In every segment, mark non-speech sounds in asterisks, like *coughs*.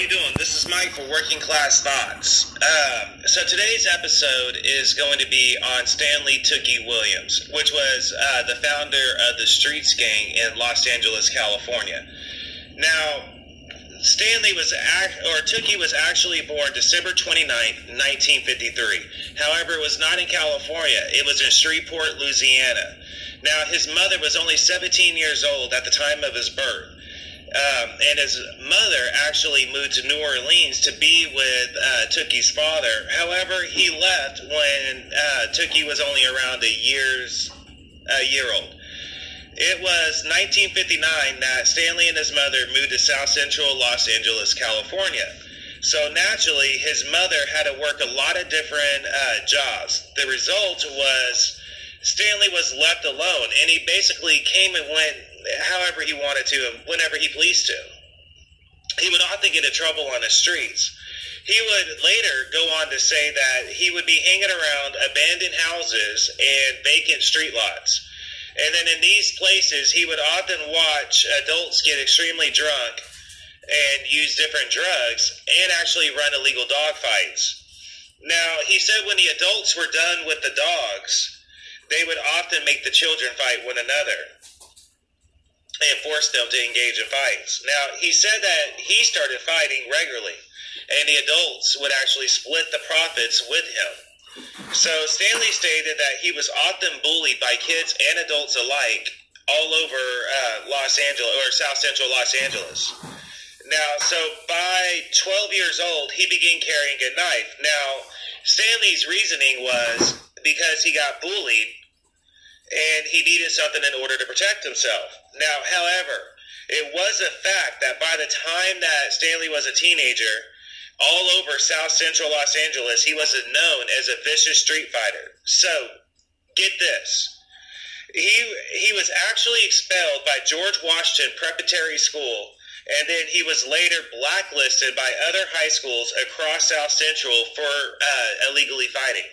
you doing? This is Mike for Working Class Thoughts. Um, so today's episode is going to be on Stanley Tookie Williams, which was uh, the founder of the Streets Gang in Los Angeles, California. Now, Stanley was act, or Tookie was actually born December 29th, 1953. However, it was not in California. It was in Shreveport, Louisiana. Now, his mother was only 17 years old at the time of his birth. Um, and his mother actually moved to New Orleans to be with uh, Tookie's father. However, he left when uh, Tookie was only around a year's a year old. It was 1959 that Stanley and his mother moved to South Central Los Angeles, California. So naturally, his mother had to work a lot of different uh, jobs. The result was Stanley was left alone, and he basically came and went however he wanted to and whenever he pleased to. He would often get in trouble on the streets. He would later go on to say that he would be hanging around abandoned houses and vacant street lots. And then in these places, he would often watch adults get extremely drunk and use different drugs and actually run illegal dog fights. Now, he said when the adults were done with the dogs, they would often make the children fight one another and forced them to engage in fights. Now, he said that he started fighting regularly, and the adults would actually split the profits with him. So, Stanley stated that he was often bullied by kids and adults alike all over uh, Los Angeles or South Central Los Angeles. Now, so by 12 years old, he began carrying a knife. Now, Stanley's reasoning was because he got bullied and he needed something in order to protect himself. Now, however, it was a fact that by the time that Stanley was a teenager, all over South Central Los Angeles, he was known as a vicious street fighter. So, get this. He, he was actually expelled by George Washington Preparatory School, and then he was later blacklisted by other high schools across South Central for uh, illegally fighting.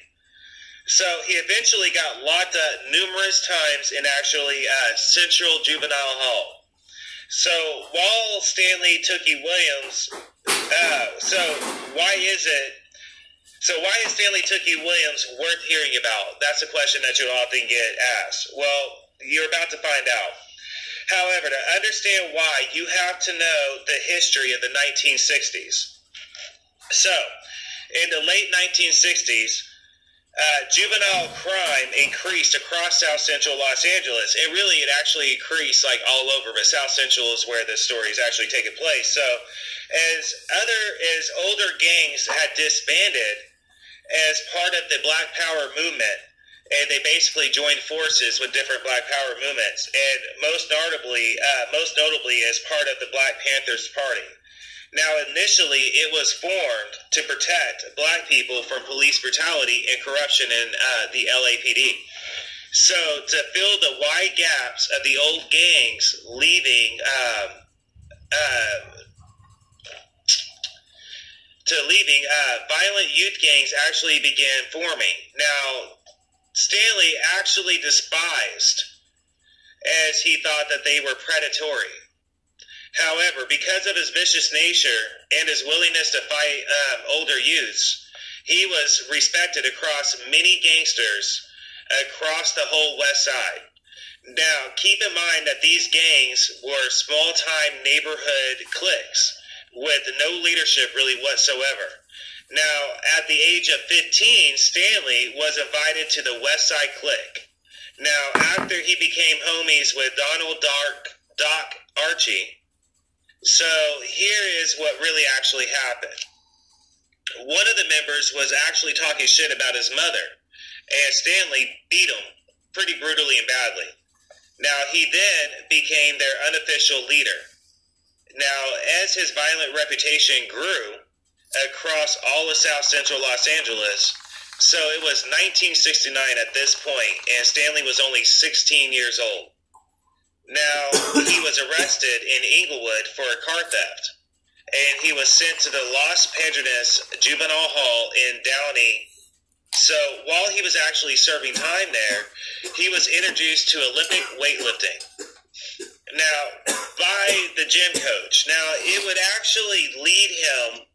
So he eventually got locked up numerous times in actually uh, Central Juvenile Hall. So while Stanley Tookie Williams, uh, so why is it? So why is Stanley Tookie Williams worth hearing about? That's a question that you'll often get asked. Well, you're about to find out. However, to understand why, you have to know the history of the 1960s. So, in the late 1960s, uh, juvenile crime increased across South Central Los Angeles. And really, it actually increased like all over, but South Central is where this story is actually taking place. So, as other as older gangs had disbanded as part of the Black Power movement, and they basically joined forces with different Black Power movements, and most notably, uh, most notably as part of the Black Panthers Party. Now, initially, it was formed to protect black people from police brutality and corruption in uh, the LAPD. So, to fill the wide gaps of the old gangs leaving, um, uh, to leaving, uh, violent youth gangs actually began forming. Now, Stanley actually despised, as he thought that they were predatory. However, because of his vicious nature and his willingness to fight um, older youths, he was respected across many gangsters across the whole West Side. Now, keep in mind that these gangs were small time neighborhood cliques with no leadership really whatsoever. Now, at the age of 15, Stanley was invited to the West Side clique. Now, after he became homies with Donald Dark, Doc Archie, so here is what really actually happened. One of the members was actually talking shit about his mother, and Stanley beat him pretty brutally and badly. Now, he then became their unofficial leader. Now, as his violent reputation grew across all of South Central Los Angeles, so it was 1969 at this point, and Stanley was only 16 years old. Now, he was arrested in Inglewood for a car theft, and he was sent to the Los Padrinos Juvenile Hall in Downey. So while he was actually serving time there, he was introduced to Olympic weightlifting. Now, by the gym coach. Now, it would actually lead him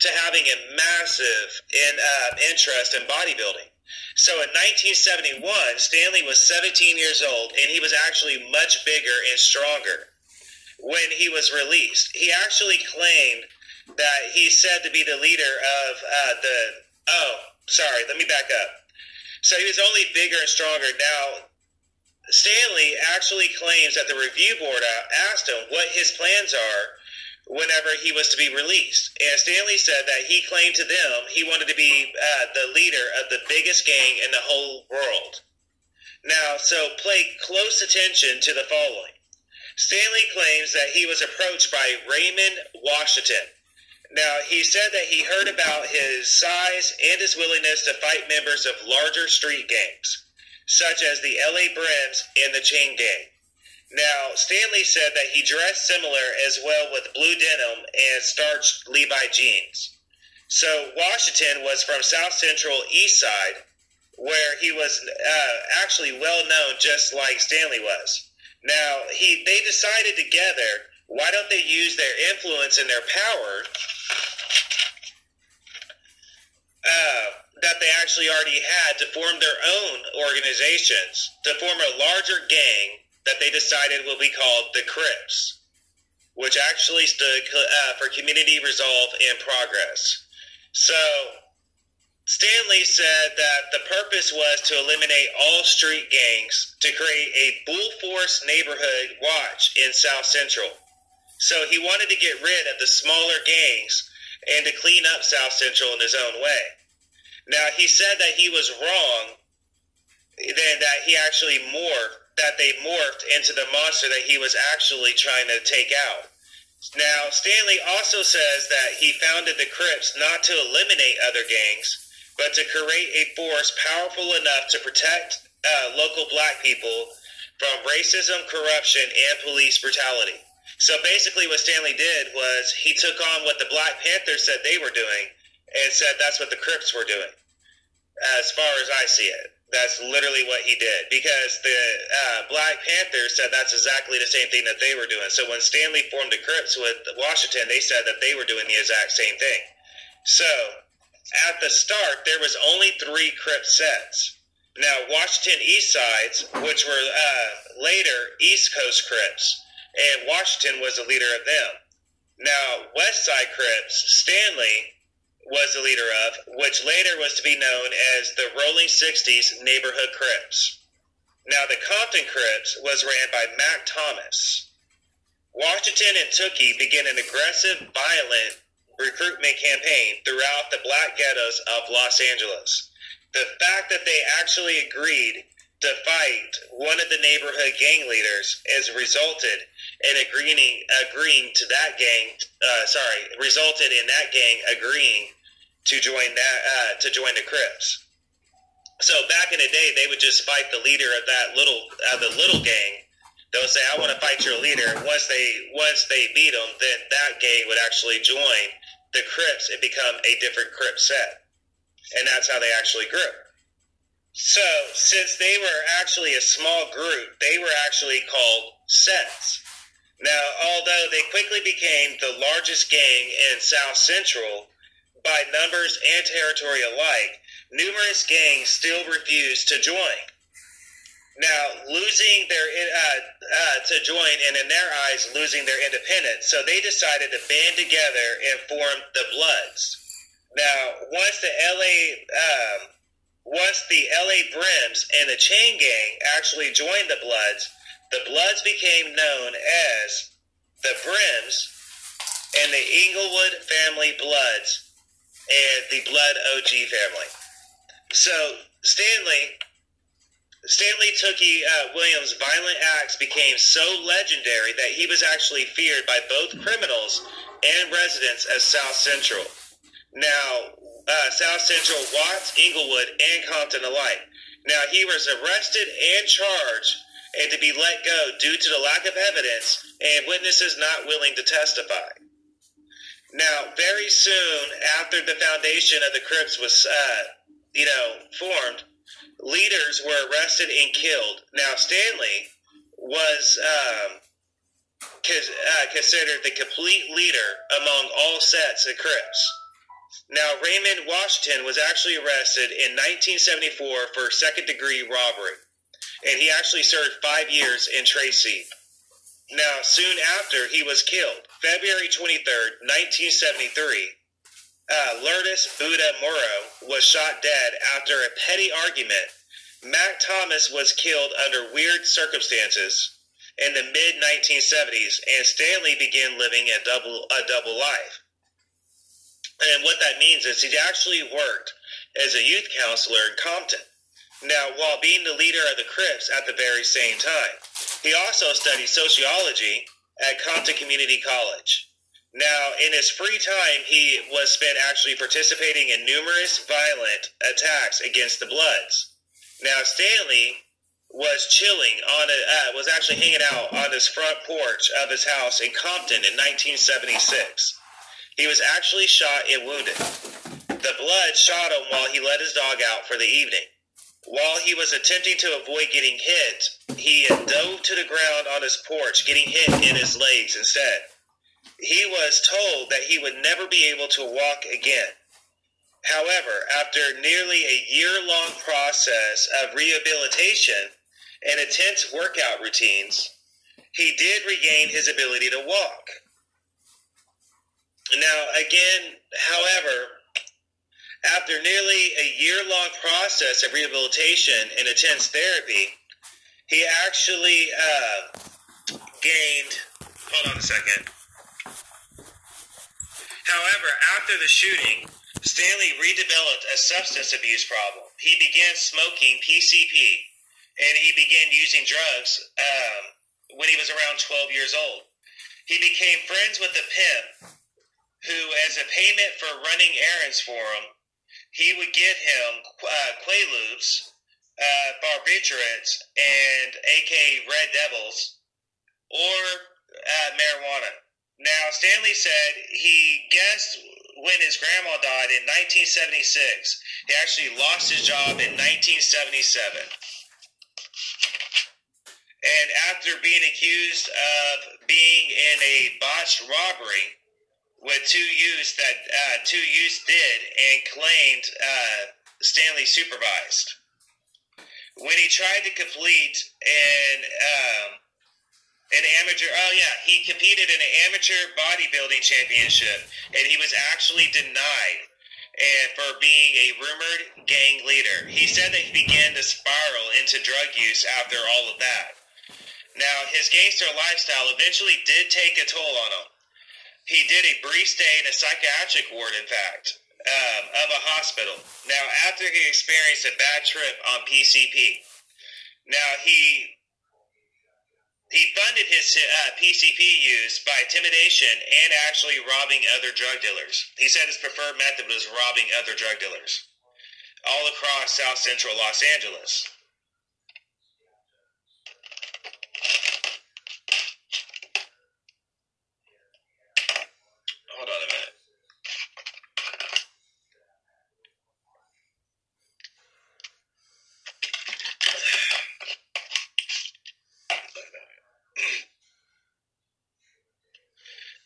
to having a massive in, uh, interest in bodybuilding. So in 1971, Stanley was 17 years old, and he was actually much bigger and stronger when he was released. He actually claimed that he's said to be the leader of uh, the. Oh, sorry. Let me back up. So he was only bigger and stronger. Now, Stanley actually claims that the review board asked him what his plans are whenever he was to be released. And Stanley said that he claimed to them he wanted to be uh, the leader of the biggest gang in the whole world. Now, so play close attention to the following. Stanley claims that he was approached by Raymond Washington. Now, he said that he heard about his size and his willingness to fight members of larger street gangs, such as the LA Brims and the Chain Gang. Now, Stanley said that he dressed similar as well with blue denim and starched Levi jeans. So, Washington was from South Central East Side, where he was uh, actually well known just like Stanley was. Now, he they decided together, why don't they use their influence and their power uh, that they actually already had to form their own organizations, to form a larger gang that they decided will be called the Crips, which actually stood uh, for Community Resolve and Progress. So, Stanley said that the purpose was to eliminate all street gangs to create a bull force neighborhood watch in South Central. So he wanted to get rid of the smaller gangs and to clean up South Central in his own way. Now he said that he was wrong, then that he actually morphed, that they morphed into the monster that he was actually trying to take out. Now Stanley also says that he founded the Crips not to eliminate other gangs, but to create a force powerful enough to protect uh, local black people from racism, corruption, and police brutality. So basically, what Stanley did was he took on what the Black Panthers said they were doing and said that's what the Crips were doing. As far as I see it, that's literally what he did because the uh, Black Panthers said that's exactly the same thing that they were doing. So when Stanley formed the Crips with Washington, they said that they were doing the exact same thing. So at the start, there was only three Crip sets. Now, Washington East Sides, which were uh, later East Coast Crips, and Washington was the leader of them. Now, West Side Crips, Stanley was the leader of, which later was to be known as the Rolling 60s Neighborhood Crips. Now, the Compton Crips was ran by Mac Thomas. Washington and Tookie began an aggressive, violent recruitment campaign throughout the black ghettos of Los Angeles. The fact that they actually agreed to fight one of the neighborhood gang leaders has resulted in agreeing agreeing to that gang. Uh, sorry, resulted in that gang agreeing to join that uh, to join the Crips. So back in the day, they would just fight the leader of that little uh, the little gang they'll say, "I want to fight your leader." Once they once they beat them, then that gang would actually join the Crips and become a different Crip set, and that's how they actually grew. So, since they were actually a small group, they were actually called sets. Now, although they quickly became the largest gang in South Central by numbers and territory alike, numerous gangs still refused to join. Now, losing their uh, uh, to join, and in their eyes, losing their independence, so they decided to band together and form the Bloods. Now, once the LA um, once the LA Brims and the Chain Gang actually joined the Bloods, the Bloods became known as the Brims and the Inglewood family Bloods and the Blood OG family. So Stanley Stanley Tookie uh, Williams' violent acts became so legendary that he was actually feared by both criminals and residents of South Central. Now, uh, South Central, Watts, Inglewood, and Compton alike. Now, he was arrested and charged and to be let go due to the lack of evidence and witnesses not willing to testify. Now, very soon after the foundation of the Crips was, uh, you know, formed, leaders were arrested and killed. Now, Stanley was um, uh, considered the complete leader among all sets of Crips. Now, Raymond Washington was actually arrested in 1974 for second degree robbery, and he actually served five years in Tracy. Now, soon after he was killed, February 23rd, 1973, uh, Lourdes Buddha Morrow was shot dead after a petty argument. Mac Thomas was killed under weird circumstances in the mid 1970s, and Stanley began living a double a double life. And what that means is he actually worked as a youth counselor in Compton. Now, while being the leader of the Crips at the very same time, he also studied sociology at Compton Community College. Now, in his free time, he was spent actually participating in numerous violent attacks against the Bloods. Now, Stanley was chilling on a, uh, was actually hanging out on his front porch of his house in Compton in 1976. He was actually shot and wounded. The blood shot him while he let his dog out for the evening. While he was attempting to avoid getting hit, he dove to the ground on his porch, getting hit in his legs instead. He was told that he would never be able to walk again. However, after nearly a year long process of rehabilitation and intense workout routines, he did regain his ability to walk. Now, again, however, after nearly a year long process of rehabilitation and intense therapy, he actually uh, gained. Hold on a second. However, after the shooting, Stanley redeveloped a substance abuse problem. He began smoking PCP and he began using drugs um, when he was around 12 years old. He became friends with a pimp who, as a payment for running errands for him, he would give him uh, Quaaludes, uh, barbiturates, and AK Red Devils, or uh, marijuana. Now, Stanley said he guessed when his grandma died in 1976. He actually lost his job in 1977. And after being accused of being in a botched robbery, what two youths that uh, two youths did and claimed uh, Stanley supervised. When he tried to complete an um, an amateur, oh yeah, he competed in an amateur bodybuilding championship, and he was actually denied and for being a rumored gang leader. He said that he began to spiral into drug use after all of that. Now, his gangster lifestyle eventually did take a toll on him he did a brief stay in a psychiatric ward, in fact, um, of a hospital. Now, after he experienced a bad trip on PCP, now he he funded his uh, PCP use by intimidation and actually robbing other drug dealers. He said his preferred method was robbing other drug dealers all across South Central Los Angeles.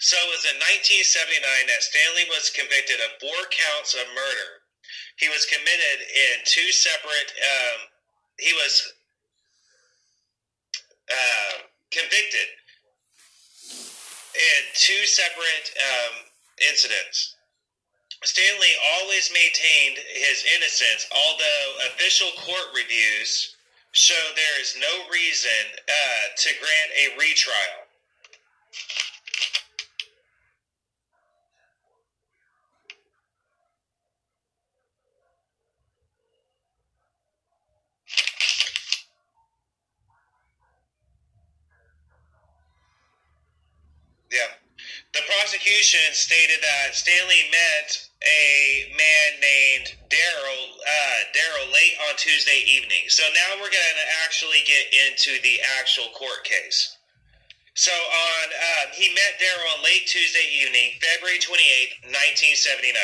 So it was in 1979 that Stanley was convicted of four counts of murder. He was committed in two separate. Um, he was uh, convicted in two separate um, incidents. Stanley always maintained his innocence, although official court reviews show there is no reason uh, to grant a retrial. Prosecution stated that Stanley met a man named Daryl uh, Daryl late on Tuesday evening. So now we're going to actually get into the actual court case. So on um, he met Daryl on late Tuesday evening, February 28, 1979.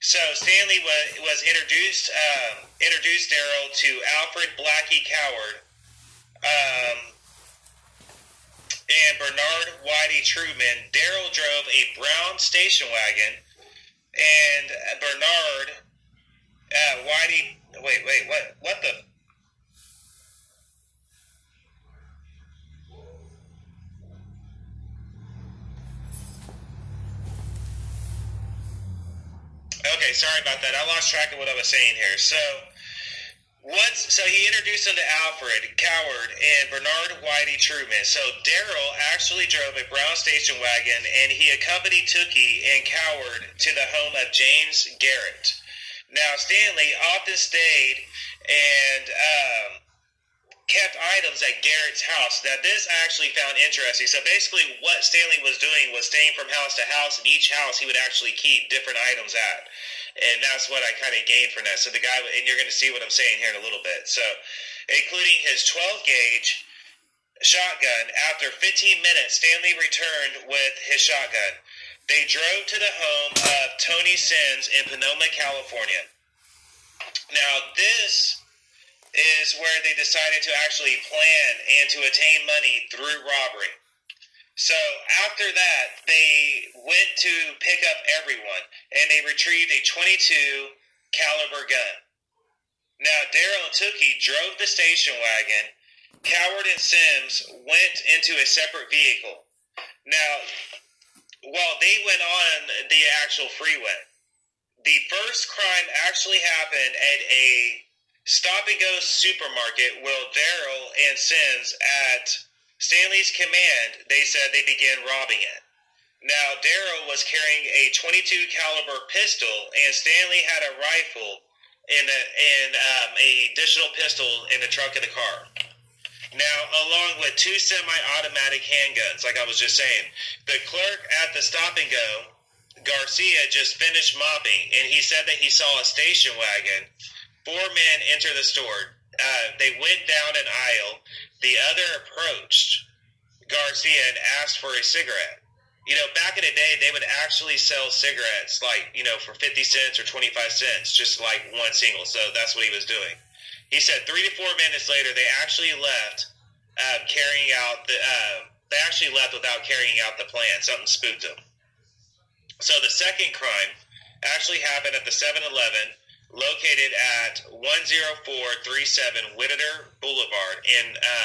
So Stanley was, was introduced um, introduced Daryl to Alfred Blackie Coward. Um, and Bernard Whitey Truman, Daryl drove a brown station wagon, and Bernard uh, Whitey. Wait, wait, what? What the? Okay, sorry about that. I lost track of what I was saying here. So, once, so he introduced him to Alfred Coward and Bernard Whitey Truman. So Daryl actually drove a brown station wagon, and he accompanied Tookie and Coward to the home of James Garrett. Now Stanley often stayed and um, kept items at Garrett's house. Now this I actually found interesting. So basically, what Stanley was doing was staying from house to house, and each house he would actually keep different items at and that's what I kind of gained from that. So the guy, and you're going to see what I'm saying here in a little bit. So, including his 12 gauge shotgun. After 15 minutes, Stanley returned with his shotgun. They drove to the home of Tony Sims in Pomona, California. Now, this is where they decided to actually plan and to attain money through robbery. So after that, they went to pick up everyone, and they retrieved a 22 caliber gun. Now Daryl and Tookie drove the station wagon. Coward and Sims went into a separate vehicle. Now, while they went on the actual freeway, the first crime actually happened at a stop and go supermarket where Daryl and Sims at Stanley's command, they said they began robbing it. Now, Daryl was carrying a 22 caliber pistol, and Stanley had a rifle and, a, and um, a additional pistol in the trunk of the car. Now, along with two semi-automatic handguns, like I was just saying, the clerk at the stop and go, Garcia, just finished mopping, and he said that he saw a station wagon. Four men enter the store. Uh, they went down an aisle. The other approached Garcia and asked for a cigarette. You know, back in the day, they would actually sell cigarettes like, you know, for 50 cents or 25 cents, just like one single. So that's what he was doing. He said three to four minutes later, they actually left uh, carrying out the, uh, they actually left without carrying out the plan. Something spooked them. So the second crime actually happened at the 7 Eleven located at 10437 Whittier Boulevard in uh.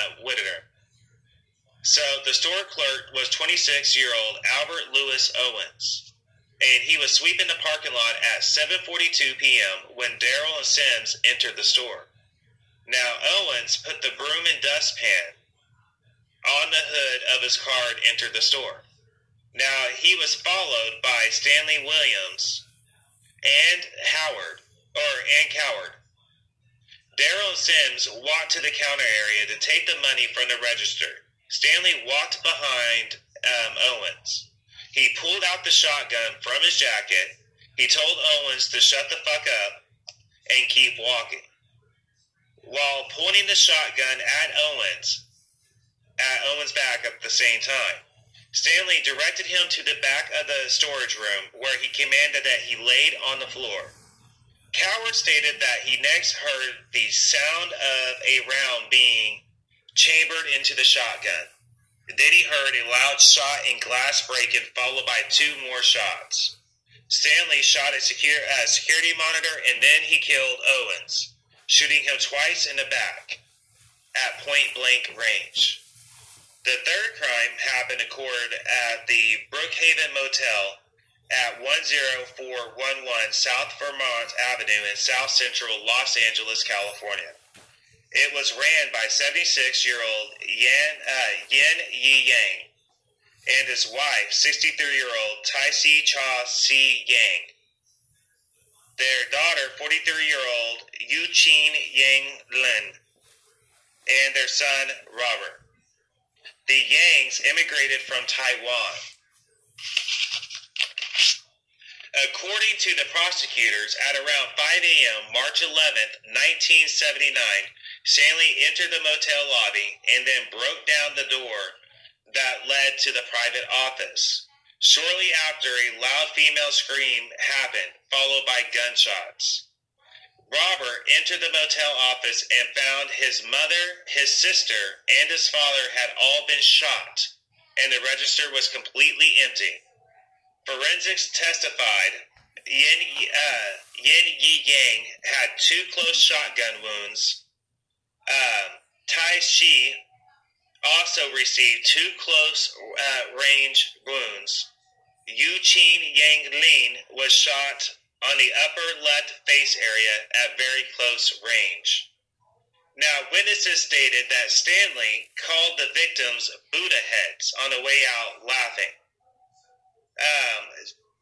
So the store clerk was 26 year old Albert Lewis Owens, and he was sweeping the parking lot at 7:42 p.m. when Daryl and Sims entered the store. Now Owens put the broom and dustpan on the hood of his car and entered the store. Now he was followed by Stanley Williams and Howard, or and Coward. Daryl Sims walked to the counter area to take the money from the register. Stanley walked behind um, Owens. He pulled out the shotgun from his jacket. He told Owens to shut the fuck up and keep walking. While pointing the shotgun at Owens, at Owens' back at the same time. Stanley directed him to the back of the storage room where he commanded that he laid on the floor. Coward stated that he next heard the sound of a round being chambered into the shotgun. Then he heard a loud shot and glass breaking, followed by two more shots. Stanley shot a secure, security monitor and then he killed Owens, shooting him twice in the back at point blank range. The third crime happened occurred at the Brookhaven Motel at 10411 South Vermont Avenue in South Central Los Angeles, California. It was ran by 76 year old Yan, uh, Yi Yang and his wife, 63 year old Tai Si Cha Si Yang. Their daughter, 43 year old Yu Chin Yang Lin, and their son, Robert. The Yangs immigrated from Taiwan. According to the prosecutors, at around 5 a.m., March 11, 1979, Stanley entered the motel lobby and then broke down the door that led to the private office. Shortly after, a loud female scream happened, followed by gunshots. Robert entered the motel office and found his mother, his sister, and his father had all been shot and the register was completely empty. Forensics testified Yin, uh, Yin Yi Yang had two close shotgun wounds. Um, Tai Shi also received two close uh, range wounds. Yu Qin Yang Lin was shot on the upper left face area at very close range. Now, witnesses stated that Stanley called the victims Buddha heads on the way out laughing. Um,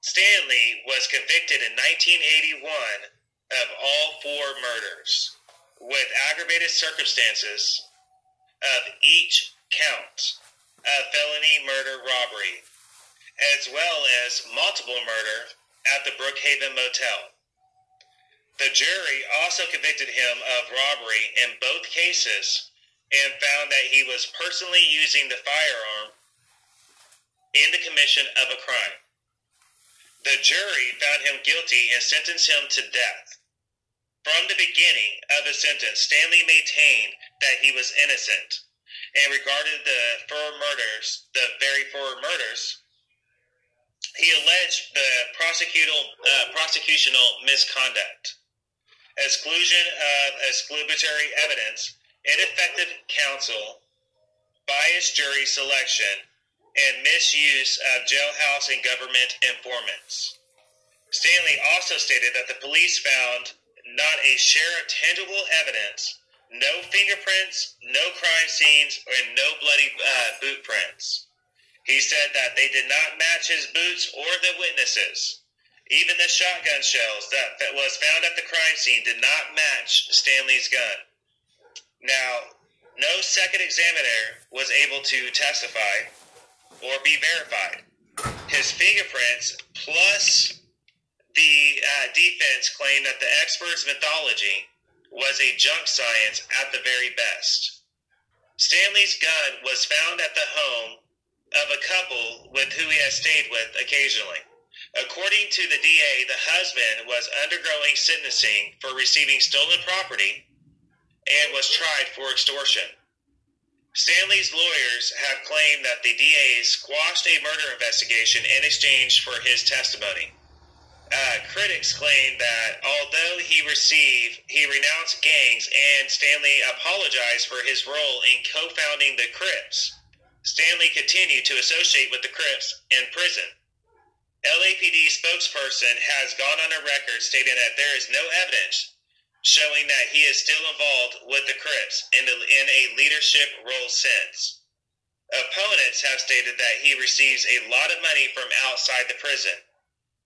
Stanley was convicted in 1981 of all four murders with aggravated circumstances of each count of felony murder robbery, as well as multiple murder at the Brookhaven Motel. The jury also convicted him of robbery in both cases and found that he was personally using the firearm in the commission of a crime. The jury found him guilty and sentenced him to death. From the beginning of the sentence, Stanley maintained that he was innocent and regarded the four murders, the very four murders, he alleged the prosecutorial, uh, prosecutional misconduct exclusion of exculpatory evidence, ineffective counsel, biased jury selection, and misuse of jailhouse and government informants. Stanley also stated that the police found not a share of tangible evidence, no fingerprints, no crime scenes, and no bloody uh, boot prints. He said that they did not match his boots or the witnesses. Even the shotgun shells that, that was found at the crime scene did not match Stanley's gun. Now, no second examiner was able to testify or be verified. His fingerprints plus the uh, defense claimed that the expert's mythology was a junk science at the very best. Stanley's gun was found at the home of a couple with who he had stayed with occasionally. According to the DA, the husband was undergoing sentencing for receiving stolen property and was tried for extortion. Stanley's lawyers have claimed that the DA squashed a murder investigation in exchange for his testimony. Uh, critics claim that although he received, he renounced gangs and Stanley apologized for his role in co-founding the Crips. Stanley continued to associate with the Crips in prison. LAPD spokesperson has gone on a record stating that there is no evidence showing that he is still involved with the Crips in, the, in a leadership role since. Opponents have stated that he receives a lot of money from outside the prison.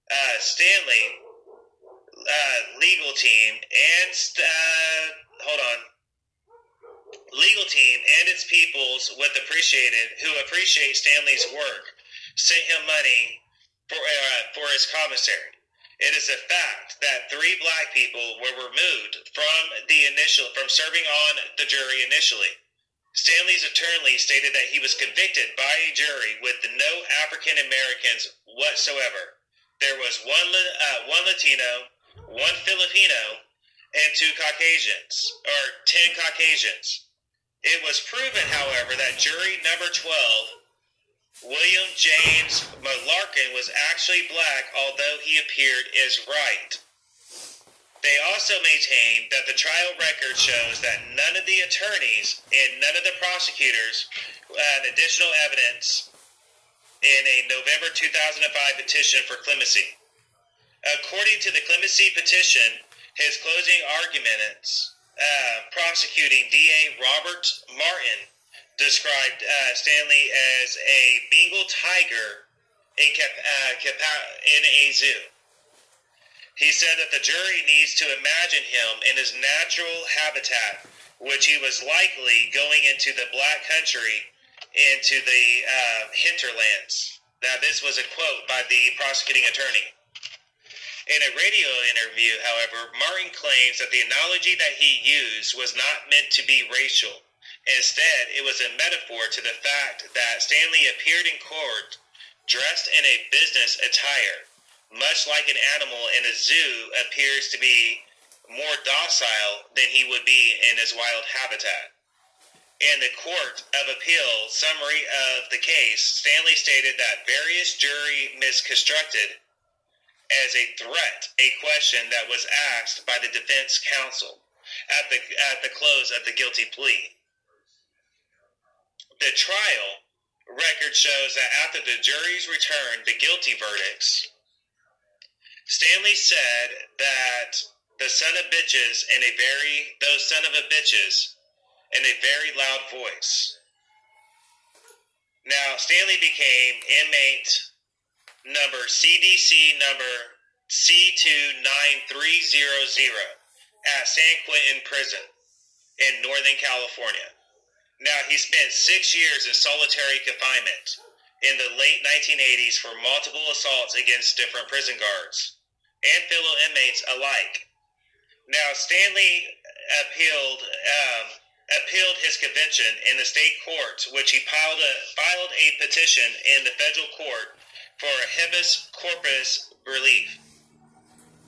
Uh, Stanley, uh, legal team, and uh, hold on, legal team and its peoples with appreciated who appreciate Stanley's work sent him money for, uh, for his commissary. It is a fact that three black people were removed from the initial from serving on the jury initially. Stanley's attorney stated that he was convicted by a jury with no African Americans whatsoever. There was one uh, one Latino, one Filipino, and two Caucasians, or ten Caucasians. It was proven, however, that jury number twelve William James McLarkin was actually black, although he appeared as white. They also maintain that the trial record shows that none of the attorneys and none of the prosecutors had additional evidence in a November 2005 petition for clemency. According to the clemency petition, his closing arguments uh, prosecuting DA Robert Martin described uh, Stanley as a Bengal tiger in, cap- uh, cap- in a zoo. He said that the jury needs to imagine him in his natural habitat, which he was likely going into the black country, into the uh, hinterlands. Now, this was a quote by the prosecuting attorney. In a radio interview, however, Martin claims that the analogy that he used was not meant to be racial Instead, it was a metaphor to the fact that Stanley appeared in court dressed in a business attire, much like an animal in a zoo appears to be more docile than he would be in his wild habitat. In the Court of Appeal summary of the case, Stanley stated that various jury misconstructed as a threat a question that was asked by the defense counsel at the at the close of the guilty plea. The trial record shows that after the juries returned the guilty verdicts, Stanley said that the son of bitches in a very those son of a bitches in a very loud voice. Now Stanley became inmate number CDC number C29300 at San Quentin Prison in Northern California. Now, he spent six years in solitary confinement in the late 1980s for multiple assaults against different prison guards and fellow inmates alike. Now, Stanley appealed um, appealed his conviction in the state courts, which he filed a, filed a petition in the federal court for a habeas corpus relief.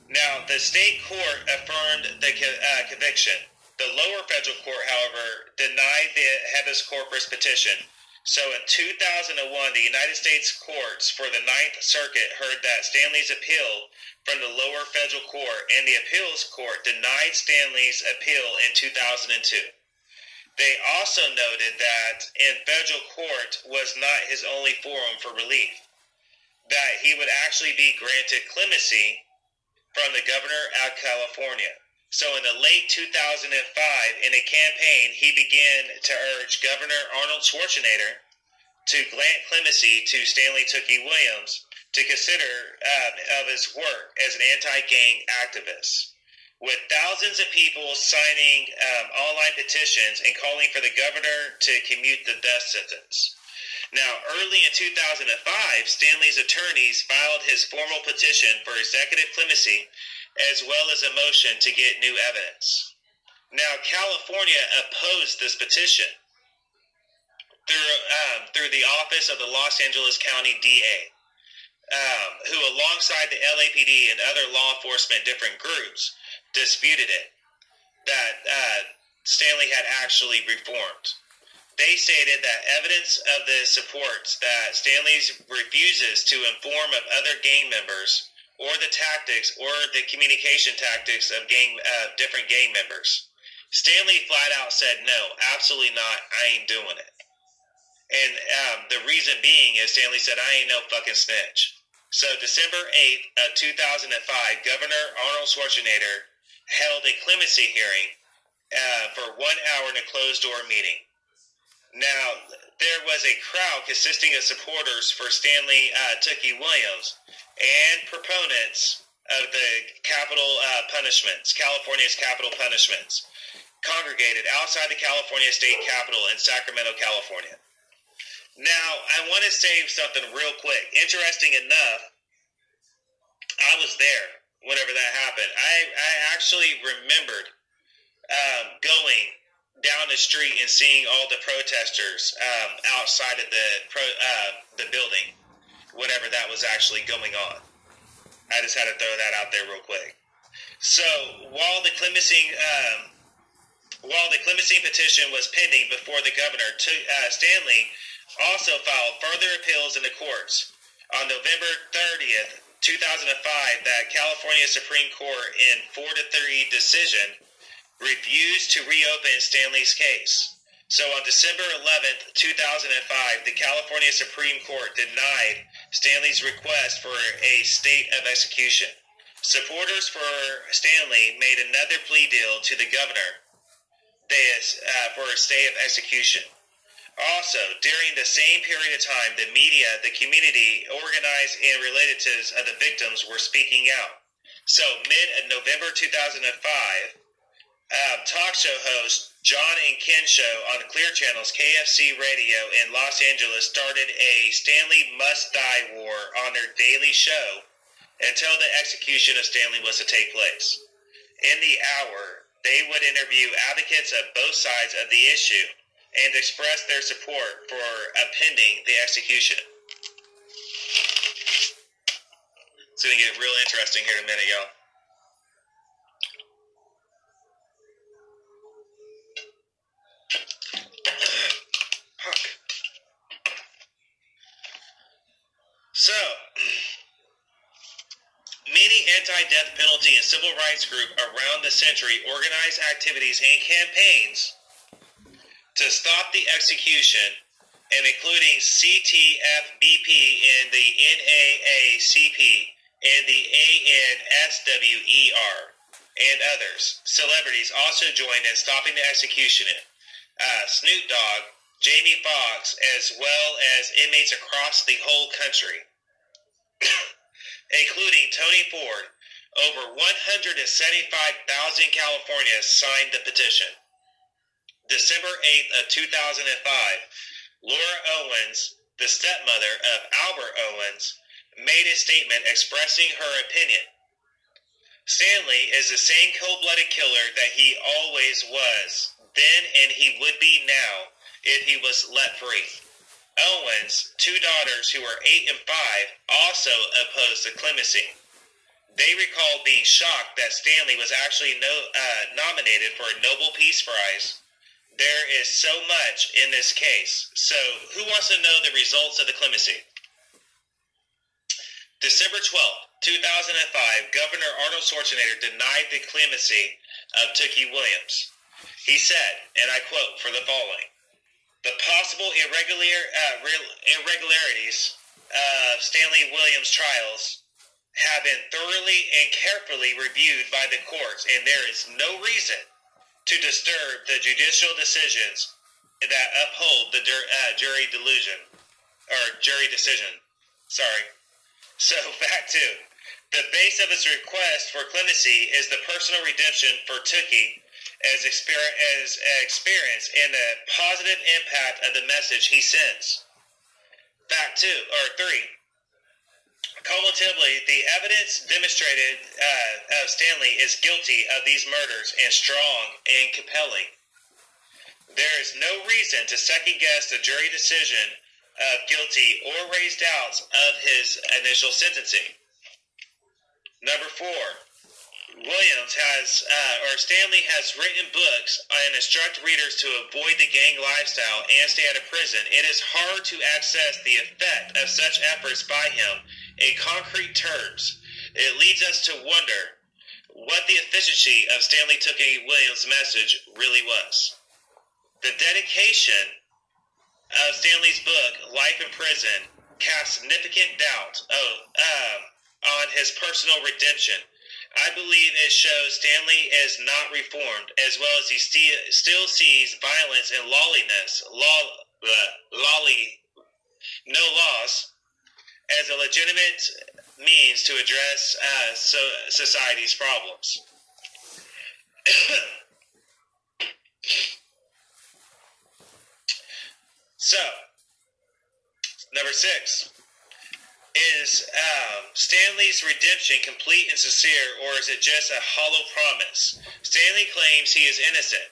Now, the state court affirmed the uh, conviction. The lower federal court, however, denied the habeas corpus petition. So in 2001, the United States courts for the Ninth Circuit heard that Stanley's appeal from the lower federal court and the appeals court denied Stanley's appeal in 2002. They also noted that in federal court was not his only forum for relief, that he would actually be granted clemency from the governor of California. So in the late 2005, in a campaign, he began to urge Governor Arnold Schwarzenegger to grant clemency to Stanley Tookie Williams to consider uh, of his work as an anti-gang activist. With thousands of people signing um, online petitions and calling for the governor to commute the death sentence. Now, early in 2005, Stanley's attorneys filed his formal petition for executive clemency as well as a motion to get new evidence. Now, California opposed this petition through, um, through the office of the Los Angeles County DA, um, who, alongside the LAPD and other law enforcement different groups, disputed it that uh, Stanley had actually reformed they stated that evidence of this supports that Stanley refuses to inform of other gang members or the tactics or the communication tactics of gang uh, different gang members. Stanley flat out said, "No, absolutely not. I ain't doing it." And um, the reason being is Stanley said, "I ain't no fucking snitch." So December eighth of two thousand and five, Governor Arnold Schwarzenegger held a clemency hearing uh, for one hour in a closed door meeting. Now, there was a crowd consisting of supporters for Stanley uh, Tookie Williams and proponents of the capital uh, punishments, California's capital punishments, congregated outside the California State Capitol in Sacramento, California. Now, I want to say something real quick. Interesting enough, I was there whenever that happened. I, I actually remembered um, going down the street and seeing all the protesters um, outside of the pro, uh, the building, whatever that was actually going on. I just had to throw that out there real quick. So while the clemency um, while the clemency petition was pending before the governor, to, uh, Stanley also filed further appeals in the courts on November 30th, 2005. That California Supreme Court in four to three decision refused to reopen Stanley's case. So on December 11th, 2005, the California Supreme Court denied Stanley's request for a state of execution. Supporters for Stanley made another plea deal to the governor uh, for a stay of execution. Also, during the same period of time, the media, the community, organized and relatives of the victims were speaking out. So, mid November 2005, um, talk show host John and Ken show on Clear Channel's KFC Radio in Los Angeles started a Stanley Must Die War on their daily show until the execution of Stanley was to take place. In the hour, they would interview advocates of both sides of the issue and express their support for appending the execution. It's going to get real interesting here in a minute, y'all. Anti death penalty and civil rights group around the century organized activities and campaigns to stop the execution, and including CTFBP and the NAACP and the ANSWER and others. Celebrities also joined in stopping the execution. Uh, Snoop Dogg, Jamie Foxx, as well as inmates across the whole country, *coughs* including Tony Ford. Over 175,000 Californians signed the petition. December 8th of 2005, Lora Owens, the stepmother of Albert Owens, made a statement expressing her opinion. Stanley is the same cold-blooded killer that he always was, then and he would be now if he was let free. Owens' two daughters, who were eight and five, also opposed the clemency. They recalled being shocked that Stanley was actually no, uh, nominated for a Nobel Peace Prize. There is so much in this case. So, who wants to know the results of the clemency? December 12th, 2005, Governor Arnold Schwarzenegger denied the clemency of Tookie Williams. He said, and I quote for the following The possible irregular, uh, irregularities of Stanley Williams' trials have been thoroughly and carefully reviewed by the courts, and there is no reason to disturb the judicial decisions that uphold the uh, jury delusion or jury decision. Sorry. So, *laughs* fact two. The base of his request for clemency is the personal redemption for Tookie as, exper- as experience and the positive impact of the message he sends. Fact two, or three. Cumulatively, the evidence demonstrated uh, of Stanley is guilty of these murders and strong and compelling. There is no reason to second guess the jury decision of guilty or raise doubts of his initial sentencing. Number four, Williams has, uh, or Stanley has written books and instruct readers to avoid the gang lifestyle and stay out of prison. It is hard to access the effect of such efforts by him in concrete terms. It leads us to wonder what the efficiency of Stanley Tookie Williams' message really was. The dedication of Stanley's book, Life in Prison, casts significant doubt oh, um, on his personal redemption. I believe it shows Stanley is not reformed, as well as he st- still sees violence and lawlessness, law, uh, lolly, no laws, as a legitimate means to address uh, so society's problems. *coughs* so, number six is um, Stanley's redemption complete and sincere, or is it just a hollow promise? Stanley claims he is innocent.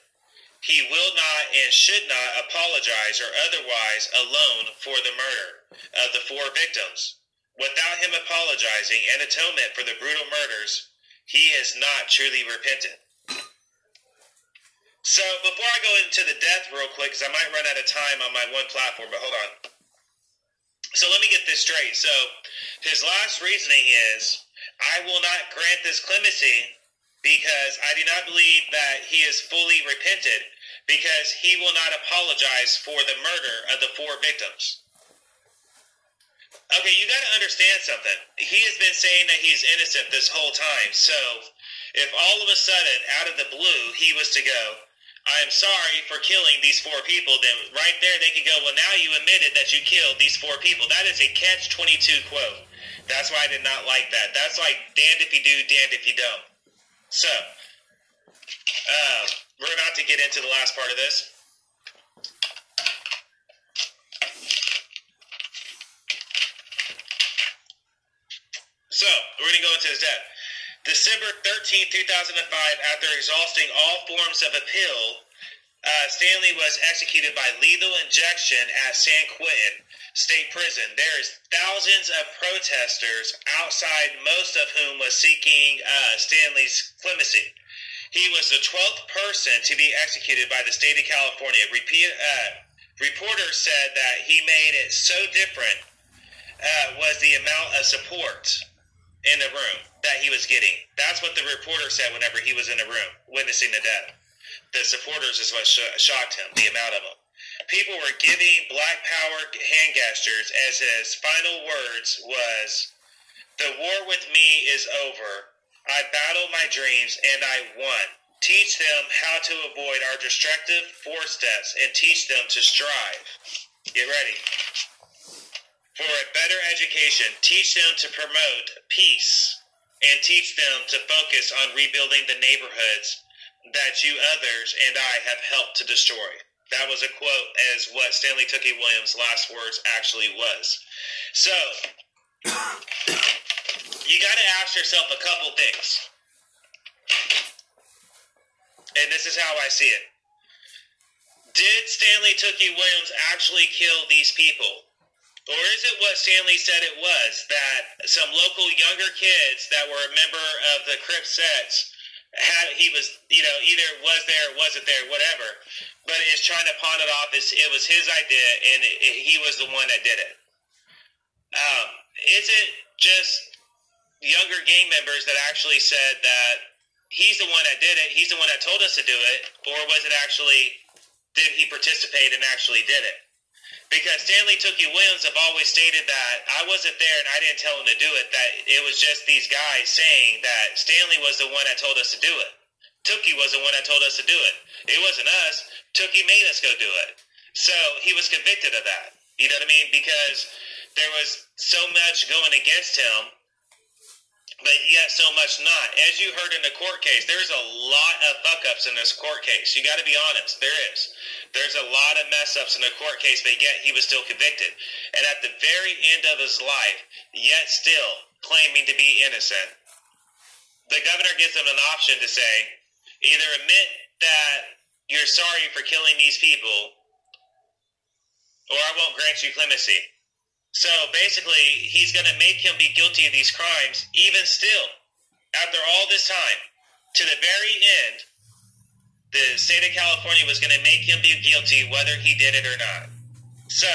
He will not and should not apologize or otherwise alone for the murder of the four victims. Without him apologizing and atonement for the brutal murders, he is not truly repentant. So, before I go into the death real quick, because I might run out of time on my one platform, but hold on. So let me get this straight. So his last reasoning is, I will not grant this clemency because I do not believe that he is fully repented because he will not apologize for the murder of the four victims. Okay, you got to understand something. He has been saying that he's innocent this whole time. So if all of a sudden, out of the blue, he was to go, I'm sorry for killing these four people, then right there they could go, well, now you admitted that you killed these four people. That is a catch 22 quote. That's why I did not like that. That's like damned if you do, damned if you don't. So, uh, we're about to get into the last part of this. So, we're going to go into his death. December 13, 2005, after exhausting all forms of appeal, uh, Stanley was executed by lethal injection at San Quentin State Prison. There is thousands of protesters outside, most of whom was seeking uh, Stanley's clemency. He was the 12th person to be executed by the state of California. Repeat, uh, reporters said that he made it so different uh, was the amount of support in the room that he was getting. That's what the reporter said whenever he was in the room witnessing the death. The supporters is what sh- shocked him, the amount of them. People were giving Black Power hand gestures as his final words was, "The war with me is over. I battled my dreams and I won. Teach them how to avoid our destructive four steps and teach them to strive. Get ready. For a better education, teach them to promote peace and teach them to focus on rebuilding the neighborhoods that you others and I have helped to destroy. That was a quote as what Stanley Tookie Williams' last words actually was. So, you got to ask yourself a couple things. And this is how I see it. Did Stanley Tookie Williams actually kill these people? Or is it what Stanley said it was that some local younger kids that were a member of the Crips sets had he was you know either was there wasn't there whatever. But is trying to pawn it off. As it was his idea and it, it, he was the one that did it. Um, is it just younger gang members that actually said that he's the one that did it he's the one that told us to do it or was it actually did he participate and actually did it because Stanley Tookie Williams have always stated that I wasn't there and I didn't tell him to do it. That it was just these guys saying that Stanley was the one that told us to do it. Tookie was the one that told us to do it. It wasn't us. Tookie made us go do it. So he was convicted of that. You know what I mean? Because there was so much going against him but yet so much not. As you heard in the court case, there's a lot of fuck ups in this court case. You got to be honest. There is. There's a lot of mess ups in the court case, but yet he was still convicted. And at the very end of his life, yet still claiming to be innocent, the governor gives him an option to say either admit that you're sorry for killing these people, or I won't grant you clemency. So basically, he's going to make him be guilty of these crimes, even still, after all this time. To the very end, the state of California was going to make him be guilty whether he did it or not. So,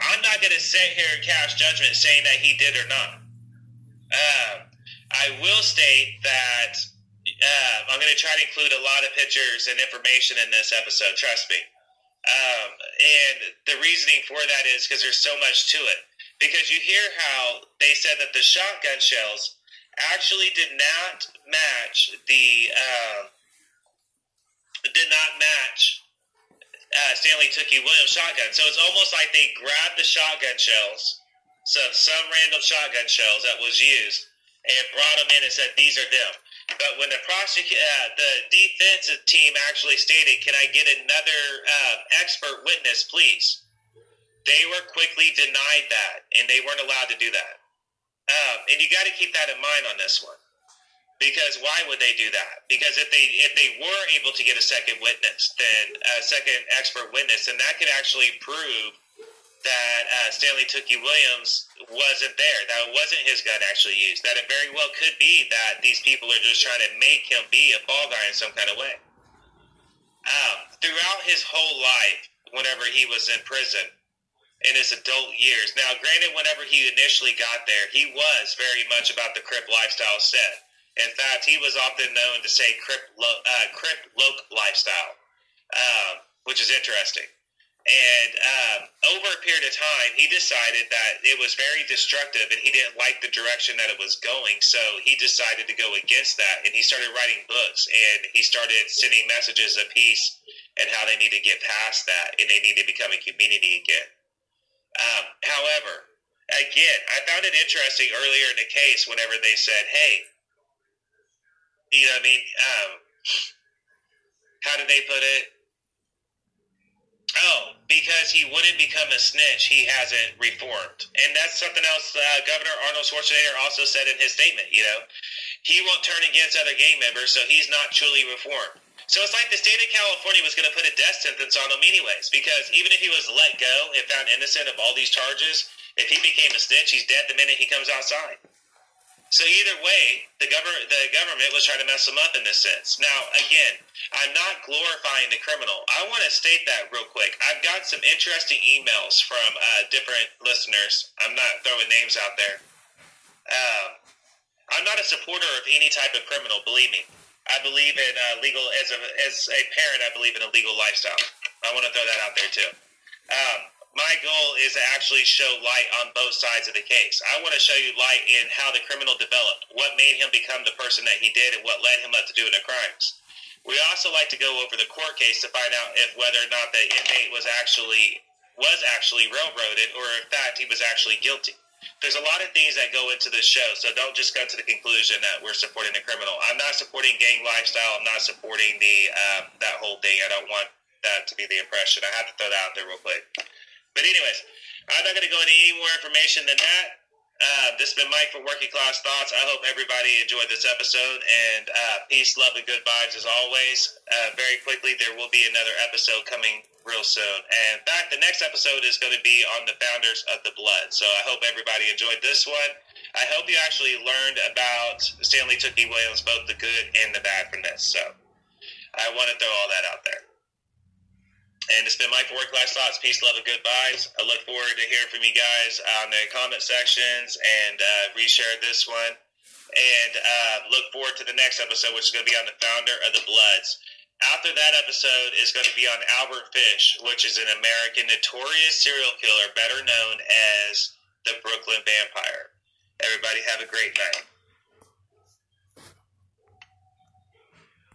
I'm not going to sit here and cast judgment saying that he did or not. Uh, I will state that uh, I'm going to try to include a lot of pictures and information in this episode, trust me. Um, and the reasoning for that is because there's so much to it. Because you hear how they said that the shotgun shells actually did not match the uh, did not match uh, Stanley Tookie Williams shotgun. So it's almost like they grabbed the shotgun shells, so some random shotgun shells that was used, and brought them in and said these are them. But when the prosecute, uh, the defensive team actually stated, "Can I get another uh, expert witness, please?" They were quickly denied that, and they weren't allowed to do that. Um, and you got to keep that in mind on this one, because why would they do that? Because if they if they were able to get a second witness, then a second expert witness, then that could actually prove that uh, Stanley Tookie Williams wasn't there. That it wasn't his gun actually used. That it very well could be that these people are just trying to make him be a ball guy in some kind of way. Um, throughout his whole life, whenever he was in prison, in his adult years. Now, granted, whenever he initially got there, he was very much about the Crip lifestyle set. In fact, he was often known to say Crip, uh, Crip Loc lifestyle, um, which is interesting. And um, over a period of time, he decided that it was very destructive and he didn't like the direction that it was going. So he decided to go against that and he started writing books and he started sending messages of peace and how they need to get past that and they need to become a community again. Um, however, again, I found it interesting earlier in the case whenever they said, hey, you know what I mean? Um, how did they put it? Oh, because he wouldn't become a snitch, he hasn't reformed. And that's something else uh, Governor Arnold Schwarzenegger also said in his statement, you know. He won't turn against other gang members, so he's not truly reformed. So it's like the state of California was going to put a death sentence on him anyways, because even if he was let go and found innocent of all these charges, if he became a snitch, he's dead the minute he comes outside. So either way, the government the government was trying to mess them up in this sense. Now, again, I'm not glorifying the criminal. I want to state that real quick. I've got some interesting emails from uh, different listeners. I'm not throwing names out there. Um, I'm not a supporter of any type of criminal. Believe me, I believe in uh, legal as a as a parent. I believe in a legal lifestyle. I want to throw that out there too. Um, my goal is to actually show light on both sides of the case. I want to show you light in how the criminal developed, what made him become the person that he did, and what led him up to doing the crimes. We also like to go over the court case to find out if whether or not the inmate was actually was actually railroaded, or in fact he was actually guilty there's a lot of things that go into this show, so don't just go to the conclusion that we're supporting the criminal. I'm not supporting gang lifestyle. I'm not supporting the um, that whole thing. I don't want that to be the impression. I have to throw that out there real quick. But anyways, I'm not going to go into any more information than that. Uh, this has been Mike for Working Class Thoughts. I hope everybody enjoyed this episode. And uh, peace, love, and good vibes as always. Uh, very quickly, there will be another episode coming real soon. And in fact, the next episode is going to be on the founders of the Blood. So I hope everybody enjoyed this one. I hope you actually learned about Stanley Tookie Williams, both the good and the bad from this. So I want to throw all that out there. And it's been Mike for Work Class Thoughts. Peace, love, and good vibes. I look forward to hearing from you guys on the comment sections and uh, reshare this one. And uh, look forward to the next episode, which is going to be on the founder of the Bloods. After that episode is going to be on Albert Fish, which is an American notorious serial killer, better known as the Brooklyn Vampire. Everybody have a great night.